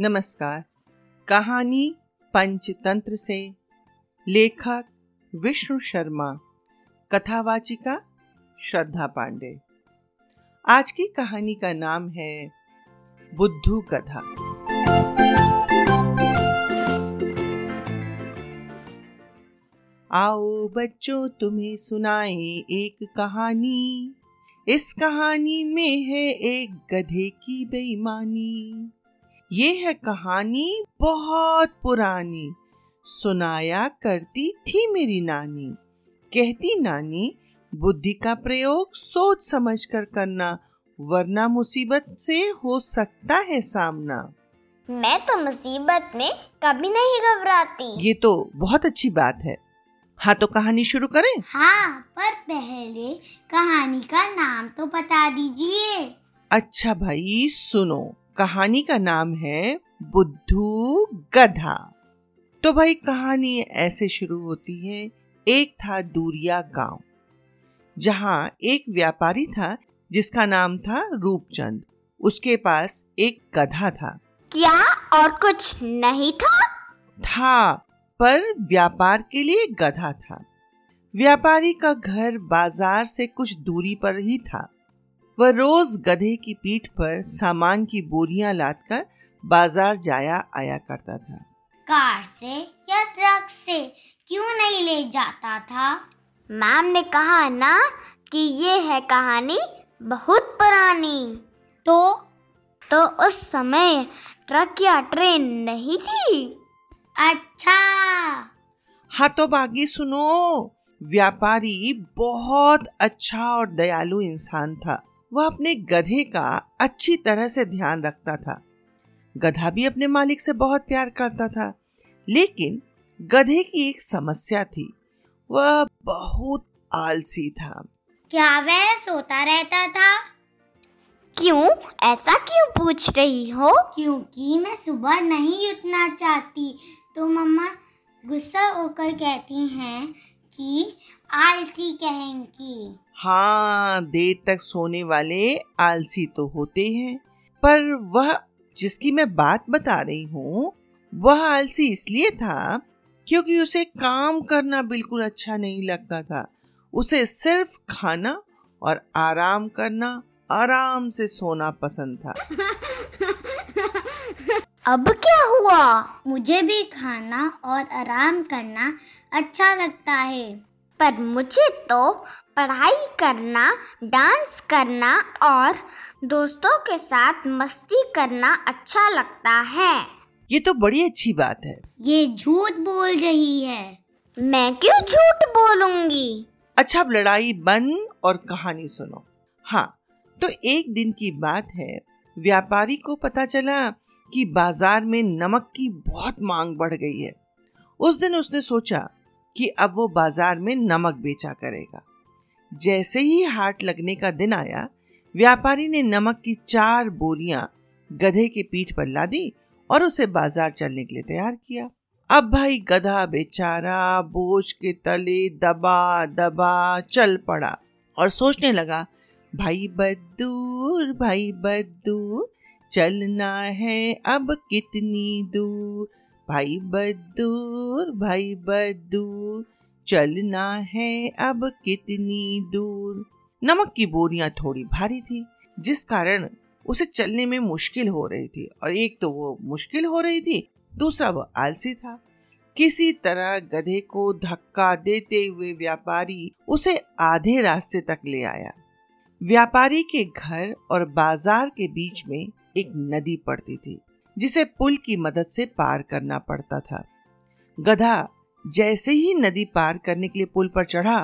नमस्कार। कहानी पंचतंत्र से लेखक विष्णु शर्मा। कथावाचिका श्रद्धा पांडे। आज की कहानी का नाम है बुद्धू कथा। आओ बच्चों, तुम्हें सुनाए एक कहानी। इस कहानी में है एक गधे की बेईमानी। ये है कहानी बहुत पुरानी। सुनाया करती थी मेरी नानी। कहती नानी बुद्धि का प्रयोग सोच समझ कर करना वरना मुसीबत से हो सकता है सामना। मैं तो मुसीबत में कभी नहीं घबराती। ये तो बहुत अच्छी बात है। हाँ तो कहानी शुरू करें? हाँ पर पहले कहानी का नाम तो बता दीजिए। अच्छा भाई सुनो। कहानी का नाम है बुद्धू गधा। तो भाई कहानी ऐसे शुरू होती है एक था दूरिया गाँव जहाँ एक व्यापारी था जिसका नाम था रूपचंद। उसके पास एक गधा था। क्या? और कुछ नहीं था? था पर व्यापार के लिए गधा था। व्यापारी का घर बाज़ार से कुछ दूरी पर ही था। वह रोज गधे की पीठ पर सामान की बोरियाँ लादकर बाज़ार जाया आया करता था। कार से या ट्रक से क्यों नहीं ले जाता था? मैम ने कहा ना कि ये है कहानी बहुत पुरानी। तो? तो उस समय ट्रक या ट्रेन नहीं थी? अच्छा। हाँ तो बागी सुनो व्यापारी बहुत अच्छा और दयालु इंसान था। वह अपने गधे का अच्छी तरह से ध्यान रखता था। गधा भी अपने मालिक से बहुत प्यार करता था लेकिन गधे की एक समस्या थी। वह बहुत आलसी था। क्या वह सोता रहता था? क्यों? ऐसा क्यों पूछ रही हो? क्योंकि मैं सुबह नहीं उठना चाहती तो मम्मा गुस्सा होकर कहती हैं कि आलसी कहेंगी। हाँ देर तक सोने वाले आलसी तो होते हैं, पर वह जिसकी मैं बात बता रही हूँ, वह आलसी इसलिए था क्योंकि उसे काम करना बिल्कुल अच्छा नहीं लगता था। उसे सिर्फ़ खाना और आराम करना, आराम से सोना पसंद था। अब क्या हुआ? मुझे भी खाना और आराम करना अच्छा लगता है। पर मुझे तो पढ़ाई करना डांस करना और दोस्तों के साथ मस्ती करना अच्छा लगता है। ये तो बड़ी अच्छी बात है। ये झूठ बोल रही है। मैं क्यों झूठ बोलूँगी? अच्छा अब लड़ाई बंद और कहानी सुनो। हाँ तो एक दिन की बात है। व्यापारी को पता चला कि बाज़ार में नमक की बहुत मांग बढ़ गई है। उस दिन उसने सोचा कि अब वो बाज़ार में नमक बेचा करेगा। जैसे ही हाट लगने का दिन आया, व्यापारी ने नमक की चार बोरियाँ गधे के पीठ पर ला दी और उसे बाज़ार चलने के लिए तैयार किया। अब भाई गधा, बेचारा, बोझ के तले दबा दबा, चल पड़ा और सोचने लगा, भाई बदूर भाई बदूर, चलना है अब कितनी दूर भाई बदूर भाई बदूर, चलना है अब कितनी दूर। नमक की बोरियाँ थोड़ी भारी थी, जिस कारण उसे चलने में मुश्किल हो रही थी। और एक तो वो मुश्किल हो रही थी, दूसरा वो आलसी था। किसी तरह गधे को धक्का देते हुए व्यापारी उसे आधे रास्ते तक ले आया। व्यापारी के घर और बाज़ार के बीच में एक नदी पड़ती थी। जिसे पुल की मदद से पार करना पड़ता था। गधा जैसे ही नदी पार करने के लिए पुल पर चढ़ा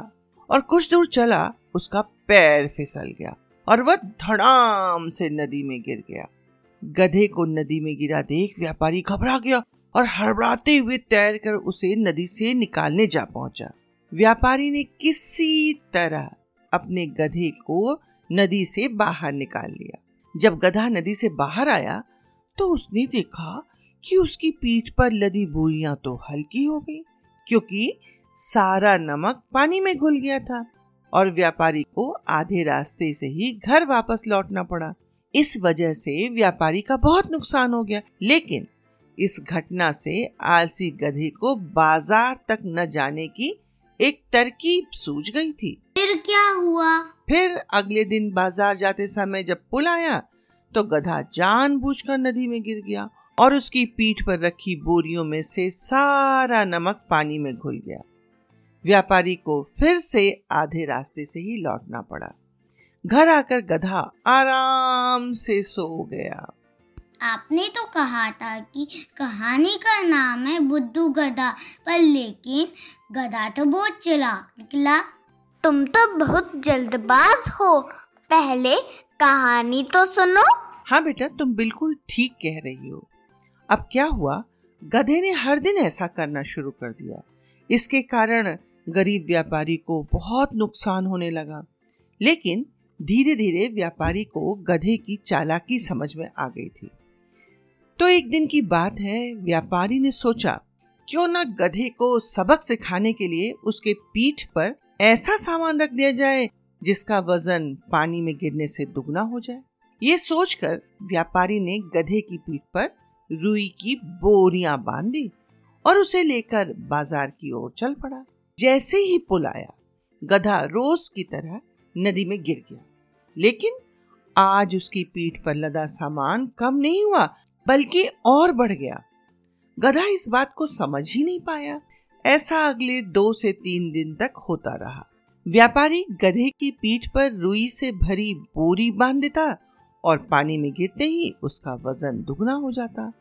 और कुछ दूर चला, उसका पैर फिसल गया और वह धड़ाम से नदी में गिर गया। गधे को नदी में गिरा देख व्यापारी घबरा गया और हड़बड़ाते हुए तैर कर उसे नदी से निकालने जा पहुँचा। व्यापारी ने किसी तरह अपने गधे को नदी से बाहर निकाल लिया। जब गधा नदी से बाहर आया तो उसने देखा कि उसकी पीठ पर लदी बोरियाँ तो हल्की हो गई क्योंकि सारा नमक पानी में घुल गया था और व्यापारी को आधे रास्ते से ही घर वापस लौटना पड़ा। इस वजह से व्यापारी का बहुत नुकसान हो गया लेकिन इस घटना से आलसी गधे को बाज़ार तक न जाने की एक तरकीब सूझ गई थी। फिर क्या हुआ? फिर अगले दिन बाज़ार जाते समय जब पुल आया तो गधा जानबूझकर नदी में गिर गया और उसकी पीठ पर रखी बोरियों में से सारा नमक पानी में घुल गया। व्यापारी को फिर से आधे रास्ते से ही लौटना पड़ा। घर आकर गधा आराम से सो गया। आपने तो कहा था कि कहानी का नाम है बुद्धू गधा पर लेकिन गधा तो बहुत चलाक निकला। तुम तो बहुत जल्दबाज हो। पहले कहानी तो सुनो हाँ बेटा, तुम बिल्कुल ठीक कह रही हो। अब क्या हुआ? गधे ने हर दिन ऐसा करना शुरू कर दिया। इसके कारण गरीब व्यापारी को बहुत नुकसान होने लगा। लेकिन धीरे धीरे व्यापारी को गधे की चालाकी समझ में आ गई थी। तो एक दिन की बात है, व्यापारी ने सोचा, क्यों ना गधे को सबक सिखाने के लिए उसके पीठ पर ऐसा सामान रख दिया जाए जिसका वज़न पानी में गिरने से दुगना हो जाए। ये सोचकर व्यापारी ने गधे की पीठ पर रुई की बोरियाँ बाँध दी और उसे लेकर बाज़ार की ओर चल पड़ा। जैसे ही पुल आया, गधा रोज की तरह नदी में गिर गया। लेकिन आज उसकी पीठ पर लदा सामान कम नहीं हुआ, बल्कि और बढ़ गया। गधा इस बात को समझ ही नहीं पाया। ऐसा अगले दो से तीन दिन तक होता रहा। व्यापारी गधे की पीठ पर रुई से भरी बोरी बाँध देता और पानी में गिरते ही उसका वज़न दुगना हो जाता।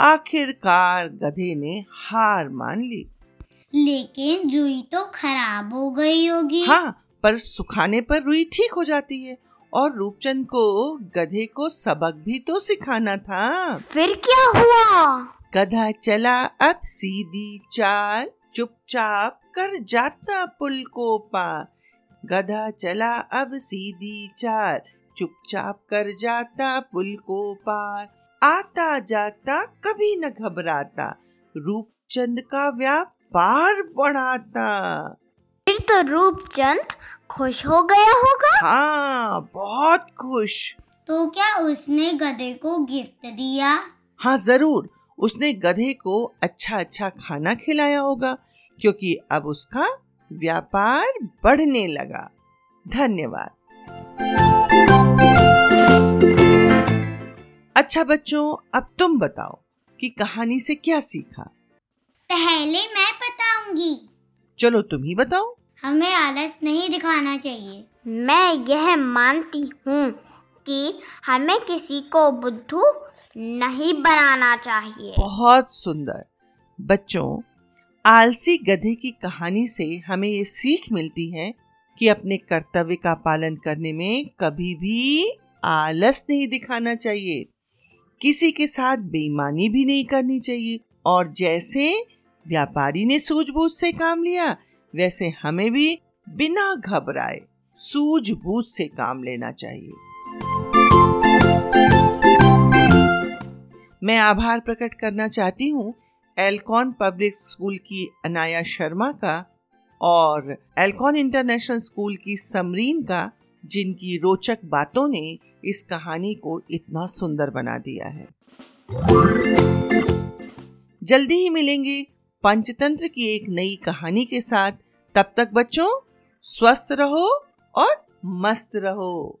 आखिरकार गधे ने हार मान ली। लेकिन रुई तो खराब हो गई होगी। हाँ पर सुखाने पर रुई ठीक हो जाती है और रूपचंद को गधे को सबक भी तो सिखाना था। फिर क्या हुआ? गधा चला अब सीधी चाल चुपचाप कर जाता पुल को पार। गधा चला अब सीधी चाल चुपचाप कर जाता पुल को पार। आता जाता कभी न घबराता। रूपचंद का व्यापार बढ़ाता। फिर तो रूपचंद खुश हो गया होगा। हाँ बहुत खुश। तो क्या उसने गधे को गिफ्ट दिया? हाँ ज़रूर। उसने गधे को अच्छा अच्छा खाना खिलाया होगा क्योंकि अब उसका व्यापार बढ़ने लगा। धन्यवाद। अच्छा बच्चों अब तुम बताओ कि कहानी से क्या सीखा? पहले मैं बताऊँगी। चलो तुम ही बताओ। हमें आलस नहीं दिखाना चाहिए। मैं यह मानती हूँ कि हमें किसी को बुद्धू नहीं बनाना चाहिए। बहुत सुंदर। बच्चों आलसी गधे की कहानी से हमें ये सीख मिलती है कि अपने कर्तव्य का पालन करने में कभी भी आलस नहीं दिखाना चाहिए। किसी के साथ बेईमानी भी नहीं करनी चाहिए। और जैसे व्यापारी ने सूझबूझ से काम लिया, वैसे हमें भी बिना घबराए सूझबूझ से काम लेना चाहिए। मैं आभार प्रकट करना चाहती हूँ एलकॉन पब्लिक स्कूल की अनाया शर्मा का और एलकॉन इंटरनेशनल स्कूल की समरीन का जिनकी रोचक बातों ने इस कहानी को इतना सुंदर बना दिया है। जल्दी ही मिलेंगे पंचतंत्र की एक नई कहानी के साथ। तब तक बच्चों, स्वस्थ रहो और मस्त रहो।